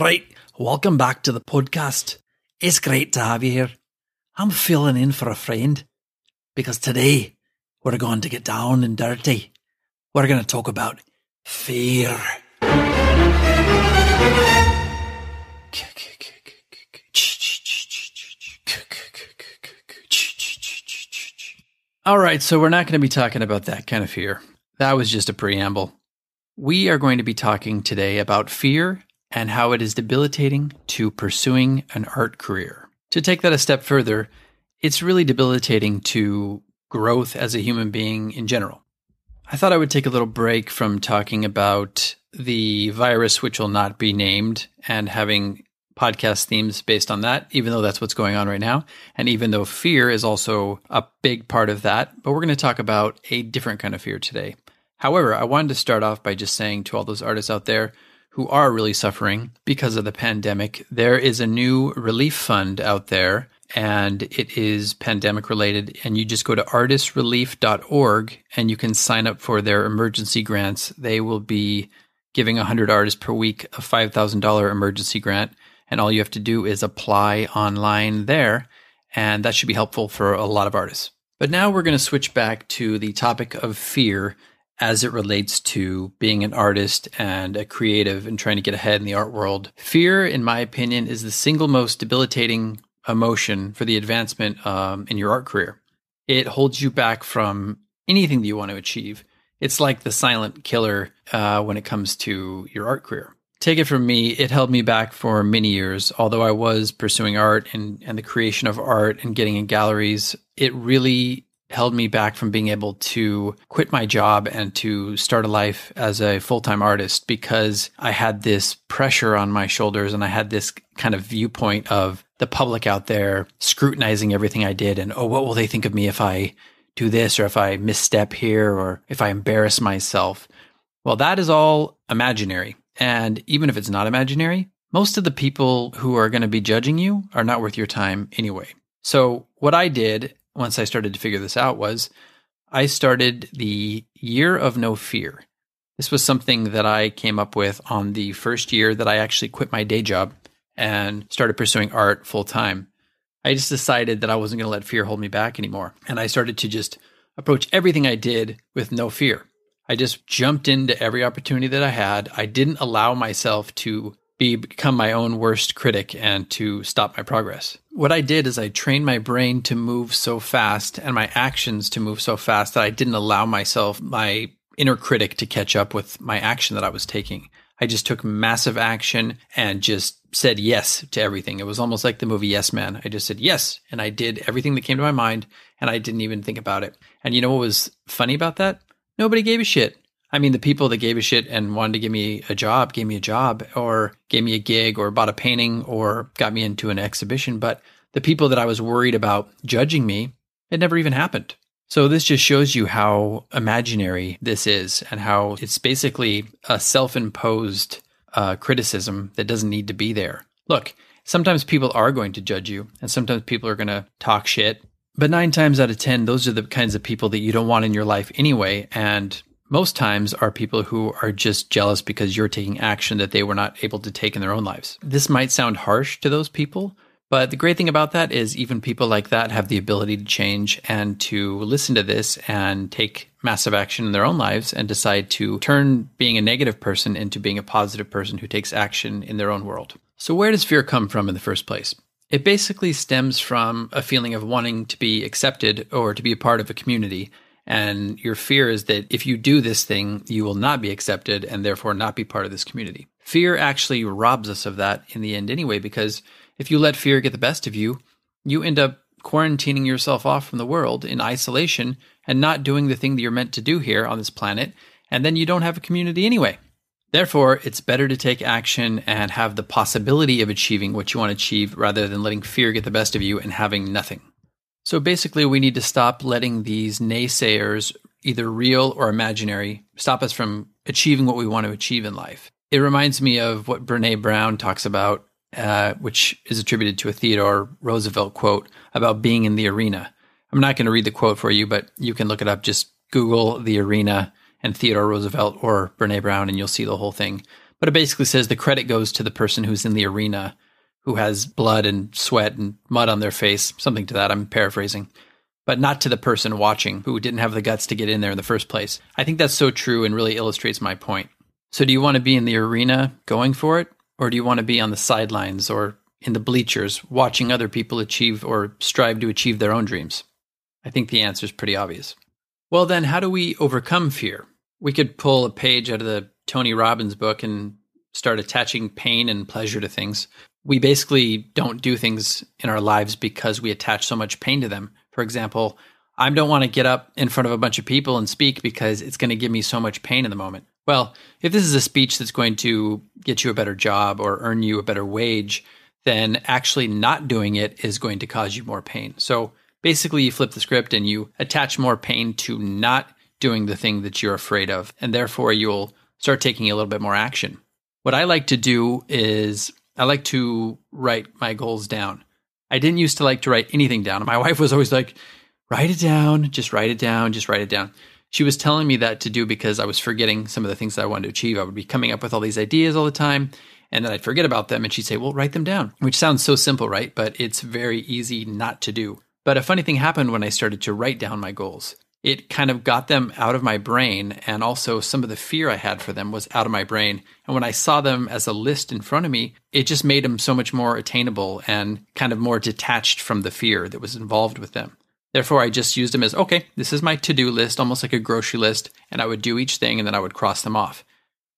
Right, welcome back to the podcast. It's great to have you here. I'm filling in for a friend because today we're going to get down and dirty. We're going to talk about fear. All right, so we're not going to be talking about that kind of fear. That was just a preamble. We are going to be talking today about fear and how it is debilitating to pursuing an art career. To take that a step further, it's really debilitating to growth as a human being in general. I thought I would take a little break from talking about the virus, which will not be named, and having podcast themes based on that, even though that's what's going on right now. And even though fear is also a big part of that, but we're going to talk about a different kind of fear today. However, I wanted to start off by just saying to all those artists out there who are really suffering because of the pandemic, there is a new relief fund out there and it is pandemic related. And you just go to artistrelief.org and you can sign up for their emergency grants. They will be giving 100 artists per week a $5,000 emergency grant and all you have to do is apply online there, and that should be helpful for a lot of artists. But now we're going to switch back to the topic of fear as it relates to being an artist and a creative and trying to get ahead in the art world. Fear, in my opinion, is the single most debilitating emotion for the advancement um, in your art career. It holds you back from anything that you want to achieve. It's like the silent killer uh, when it comes to your art career take it from me, it held me back for many years. Although I was pursuing art and, and the creation of art and getting in galleries, it really held me back from being able to quit my job and to start a life as a full time artist because I had this pressure on my shoulders and I had this kind of viewpoint of the public out there scrutinizing everything I did and, oh, what will they think of me if I do this or if I misstep here or if I embarrass myself? Well, that is all imaginary. And even if it's not imaginary, most of the people who are going to be judging you are not worth your time anyway. So, what I did once I started to figure this out was I started the year of no fear. This was something that I came up with on the first year that I actually quit my day job and started pursuing art full time. I just decided that I wasn't going to let fear hold me back anymore. And I started to just approach everything I did with no fear. I just jumped into every opportunity that I had. I didn't allow myself to be become my own worst critic and to stop my progress. What I did is I trained my brain to move so fast and my actions to move so fast that I didn't allow myself my inner critic to catch up with my action that I was taking. I just took massive action and just said yes to everything. It was almost like the movie Yes Man. I just said yes and I did everything that came to my mind and I didn't even think about it. And you know what was funny about that? nobody gave a shit. I mean, the people that gave a shit and wanted to give me a job gave me a job or gave me a gig or bought a painting or got me into an exhibition. But the people that I was worried about judging me, it never even happened. So this just shows you how imaginary this is and how it's basically a self imposed uh, criticism that doesn't need to be there. Look, sometimes people are going to judge you and sometimes people are going to talk shit but nine times out of 10, those are the kinds of people that you don't want in your life anyway. And most times are people who are just jealous because you're taking action that they were not able to take in their own lives. This might sound harsh to those people, But the great thing about that is even people like that have the ability to change and to listen to this and take massive action in their own lives and decide to turn being a negative person into being a positive person who takes action in their own world. So, where does fear come from in the first place? It basically stems from a feeling of wanting to be accepted or to be a part of a community. And your fear is that if you do this thing, you will not be accepted and therefore not be part of this community. Fear actually robs us of that in the end anyway, because if you let fear get the best of you, you end up quarantining yourself off from the world in isolation and not doing the thing that you're meant to do here on this planet. And then you don't have a community anyway. Therefore, it's better to take action and have the possibility of achieving what you want to achieve rather than letting fear get the best of you and having nothing. So basically, we need to stop letting these naysayers, either real or imaginary, stop us from achieving what we want to achieve in life. It reminds me of what Brene Brown talks about, uh, which is attributed to a Theodore Roosevelt quote about being in the arena. I'm not going to read the quote for you, but you can look it up. Just Google the arena and Theodore Roosevelt or Brene Brown, and you'll see the whole thing. But it basically says the credit goes to the person who's in the arena, who has blood and sweat and mud on their face, something to that. I'm paraphrasing, but not to the person watching who didn't have the guts to get in there in the first place. I think that's so true and really illustrates my point. So, do you want to be in the arena going for it, or do you want to be on the sidelines or in the bleachers watching other people achieve or strive to achieve their own dreams? I think the answer is pretty obvious. Well, then, how do we overcome fear? We could pull a page out of the Tony Robbins book and start attaching pain and pleasure to things. We basically don't do things in our lives because we attach so much pain to them. For example, I don't want to get up in front of a bunch of people and speak because it's going to give me so much pain in the moment. Well, if this is a speech that's going to get you a better job or earn you a better wage, then actually not doing it is going to cause you more pain. So basically, you flip the script and you attach more pain to not doing the thing that you're afraid of. And therefore, you'll start taking a little bit more action. What I like to do is I like to write my goals down. I didn't used to like to write anything down. My wife was always like, write it down, just write it down, just write it down. She was telling me that to do because I was forgetting some of the things that I wanted to achieve. I would be coming up with all these ideas all the time and then I'd forget about them. And she'd say, well, write them down, which sounds so simple, right? But it's very easy not to do. But a funny thing happened when I started to write down my goals it kind of got them out of my brain. And also, some of the fear I had for them was out of my brain. And when I saw them as a list in front of me, it just made them so much more attainable and kind of more detached from the fear that was involved with them. Therefore, I just used them as okay, this is my to do list, almost like a grocery list. And I would do each thing and then I would cross them off.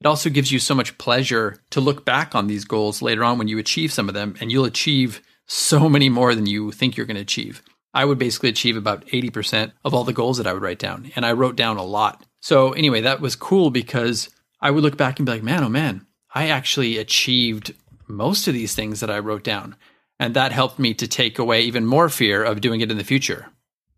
It also gives you so much pleasure to look back on these goals later on when you achieve some of them, and you'll achieve so many more than you think you're going to achieve. I would basically achieve about 80% of all the goals that I would write down. And I wrote down a lot. So, anyway, that was cool because I would look back and be like, man, oh man, I actually achieved most of these things that I wrote down. And that helped me to take away even more fear of doing it in the future.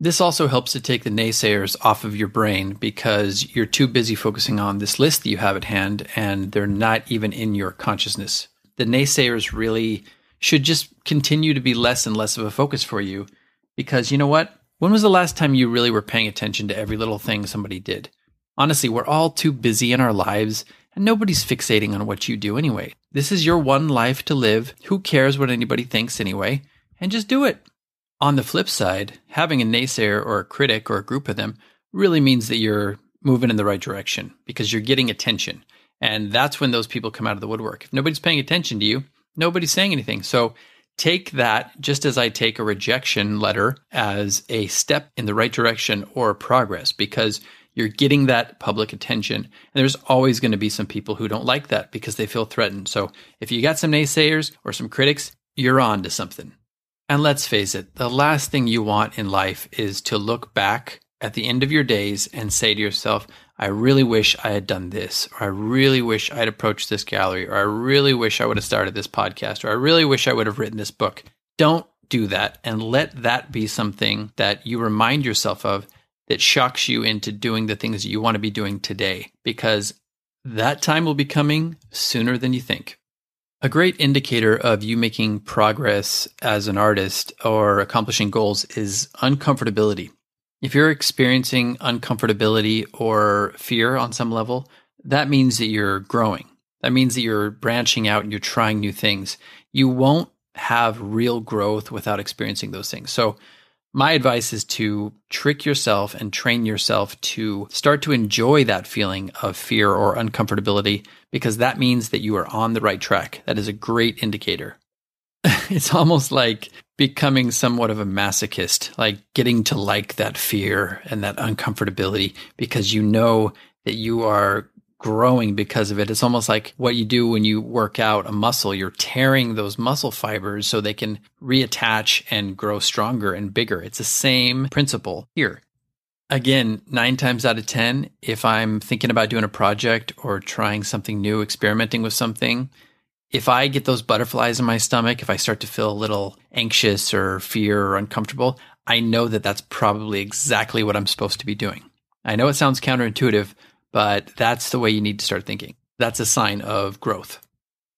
This also helps to take the naysayers off of your brain because you're too busy focusing on this list that you have at hand and they're not even in your consciousness. The naysayers really should just continue to be less and less of a focus for you because you know what? When was the last time you really were paying attention to every little thing somebody did? Honestly, we're all too busy in our lives, and nobody's fixating on what you do anyway. This is your one life to live. Who cares what anybody thinks anyway? And just do it. On the flip side, having a naysayer or a critic or a group of them really means that you're moving in the right direction because you're getting attention. And that's when those people come out of the woodwork. If nobody's paying attention to you, nobody's saying anything. So take that just as I take a rejection letter as a step in the right direction or progress because you're getting that public attention. And there's always going to be some people who don't like that because they feel threatened. So if you got some naysayers or some critics, you're on to something. And let's face it, the last thing you want in life is to look back at the end of your days and say to yourself, I really wish I had done this, or I really wish I'd approached this gallery, or I really wish I would have started this podcast, or I really wish I would have written this book. Don't do that and let that be something that you remind yourself of that shocks you into doing the things you want to be doing today because that time will be coming sooner than you think. A great indicator of you making progress as an artist or accomplishing goals is uncomfortability. If you're experiencing uncomfortability or fear on some level, that means that you're growing. That means that you're branching out and you're trying new things. You won't have real growth without experiencing those things. So, my advice is to trick yourself and train yourself to start to enjoy that feeling of fear or uncomfortability because that means that you are on the right track. That is a great indicator. it's almost like becoming somewhat of a masochist, like getting to like that fear and that uncomfortability because you know that you are growing because of it. It's almost like what you do when you work out a muscle. You're tearing those muscle fibers so they can reattach and grow stronger and bigger. It's the same principle here. Again, nine times out of 10, if I'm thinking about doing a project or trying something new, experimenting with something, if I get those butterflies in my stomach, if I start to feel a little anxious or fear or uncomfortable, I know that that's probably exactly what I'm supposed to be doing. I know it sounds counterintuitive, but that's the way you need to start thinking. That's a sign of growth.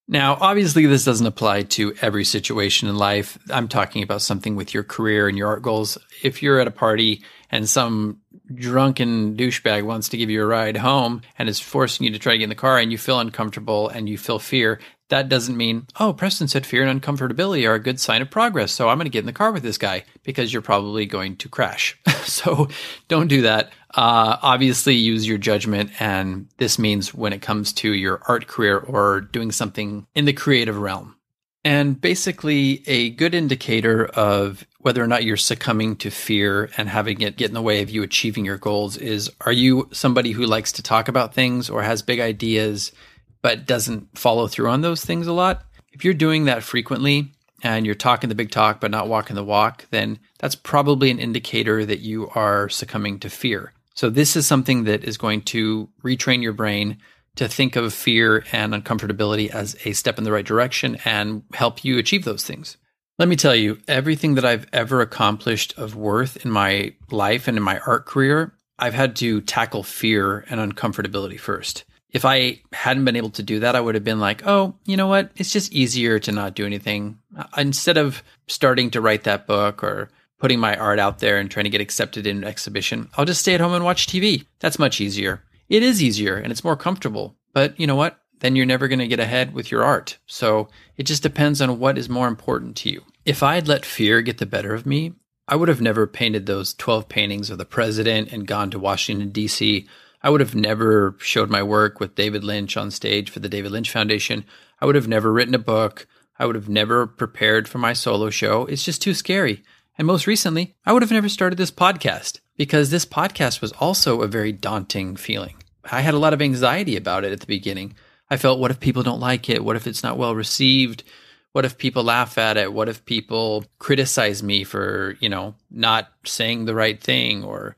Now, obviously, this doesn't apply to every situation in life. I'm talking about something with your career and your art goals. If you're at a party and some drunken douchebag wants to give you a ride home and is forcing you to try to get in the car and you feel uncomfortable and you feel fear, that doesn't mean, oh, Preston said fear and uncomfortability are a good sign of progress. So I'm going to get in the car with this guy because you're probably going to crash. so don't do that. Uh, obviously, use your judgment. And this means when it comes to your art career or doing something in the creative realm. And basically, a good indicator of whether or not you're succumbing to fear and having it get in the way of you achieving your goals is are you somebody who likes to talk about things or has big ideas but doesn't follow through on those things a lot? If you're doing that frequently and you're talking the big talk but not walking the walk, then that's probably an indicator that you are succumbing to fear. So, this is something that is going to retrain your brain to think of fear and uncomfortability as a step in the right direction and help you achieve those things. Let me tell you, everything that I've ever accomplished of worth in my life and in my art career, I've had to tackle fear and uncomfortability first. If I hadn't been able to do that, I would have been like, oh, you know what? It's just easier to not do anything. Uh, instead of starting to write that book or putting my art out there and trying to get accepted in an exhibition, I'll just stay at home and watch TV. That's much easier. It is easier and it's more comfortable. But you know what? Then you're never going to get ahead with your art. So it just depends on what is more important to you. If I had let fear get the better of me, I would have never painted those 12 paintings of the president and gone to Washington, D.C. I would have never showed my work with David Lynch on stage for the David Lynch Foundation. I would have never written a book. I would have never prepared for my solo show. It's just too scary. And most recently, I would have never started this podcast because this podcast was also a very daunting feeling. I had a lot of anxiety about it at the beginning. I felt, what if people don't like it? What if it's not well received? What if people laugh at it? What if people criticize me for, you know, not saying the right thing or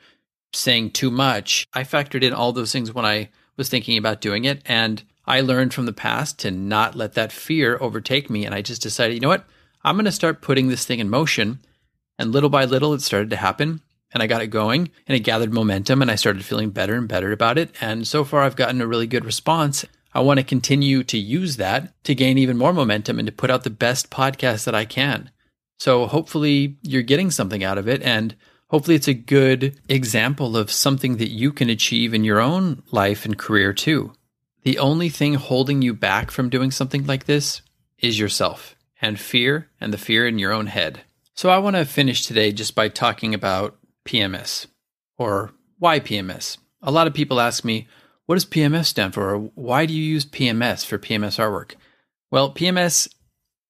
saying too much? I factored in all those things when I was thinking about doing it. And I learned from the past to not let that fear overtake me. And I just decided, you know what? I'm going to start putting this thing in motion. And little by little, it started to happen and I got it going and it gathered momentum and I started feeling better and better about it. And so far, I've gotten a really good response. I want to continue to use that to gain even more momentum and to put out the best podcast that I can. So hopefully, you're getting something out of it. And hopefully, it's a good example of something that you can achieve in your own life and career too. The only thing holding you back from doing something like this is yourself and fear and the fear in your own head. So I want to finish today just by talking about PMS or why PMS. A lot of people ask me, what does PMS stand for? Or why do you use PMS for PMS artwork? Well, PMS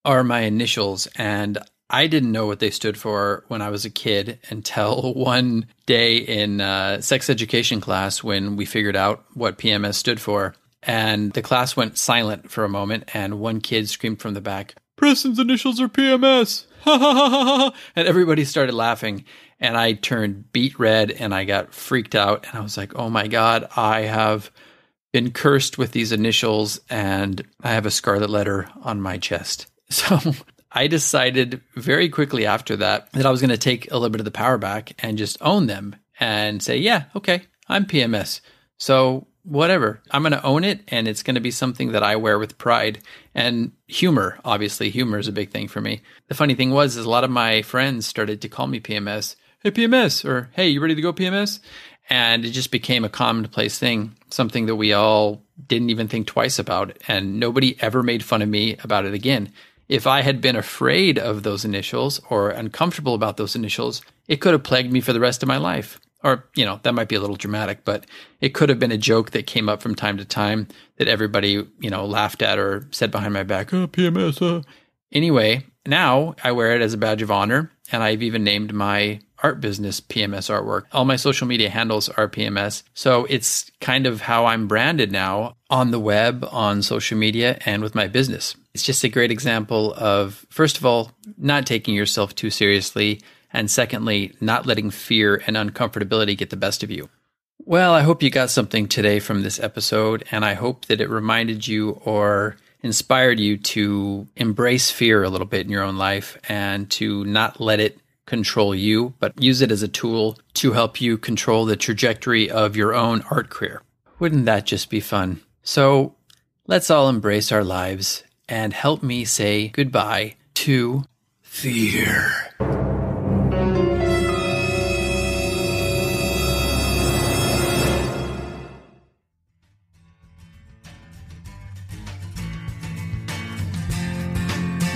are my initials, and I didn't know what they stood for when I was a kid until one day in uh, sex education class when we figured out what PMS stood for. And the class went silent for a moment, and one kid screamed from the back, Preston's initials are PMS. and everybody started laughing and I turned beet red and I got freaked out and I was like, "Oh my god, I have been cursed with these initials and I have a scarlet letter on my chest." So, I decided very quickly after that that I was going to take a little bit of the power back and just own them and say, "Yeah, okay, I'm PMS." So, whatever. I'm going to own it and it's going to be something that I wear with pride and humor. Obviously, humor is a big thing for me. The funny thing was is a lot of my friends started to call me PMS hey PMS or hey, you ready to go PMS? And it just became a commonplace thing, something that we all didn't even think twice about. And nobody ever made fun of me about it again. If I had been afraid of those initials or uncomfortable about those initials, it could have plagued me for the rest of my life. Or, you know, that might be a little dramatic, but it could have been a joke that came up from time to time that everybody, you know, laughed at or said behind my back, oh, PMS. Uh. Anyway, now I wear it as a badge of honor, and I've even named my art business PMS Artwork. All my social media handles are PMS. So it's kind of how I'm branded now on the web, on social media, and with my business. It's just a great example of, first of all, not taking yourself too seriously, and secondly, not letting fear and uncomfortability get the best of you. Well, I hope you got something today from this episode, and I hope that it reminded you or inspired you to embrace fear a little bit in your own life and to not let it control you, but use it as a tool to help you control the trajectory of your own art career. Wouldn't that just be fun? So let's all embrace our lives and help me say goodbye to fear.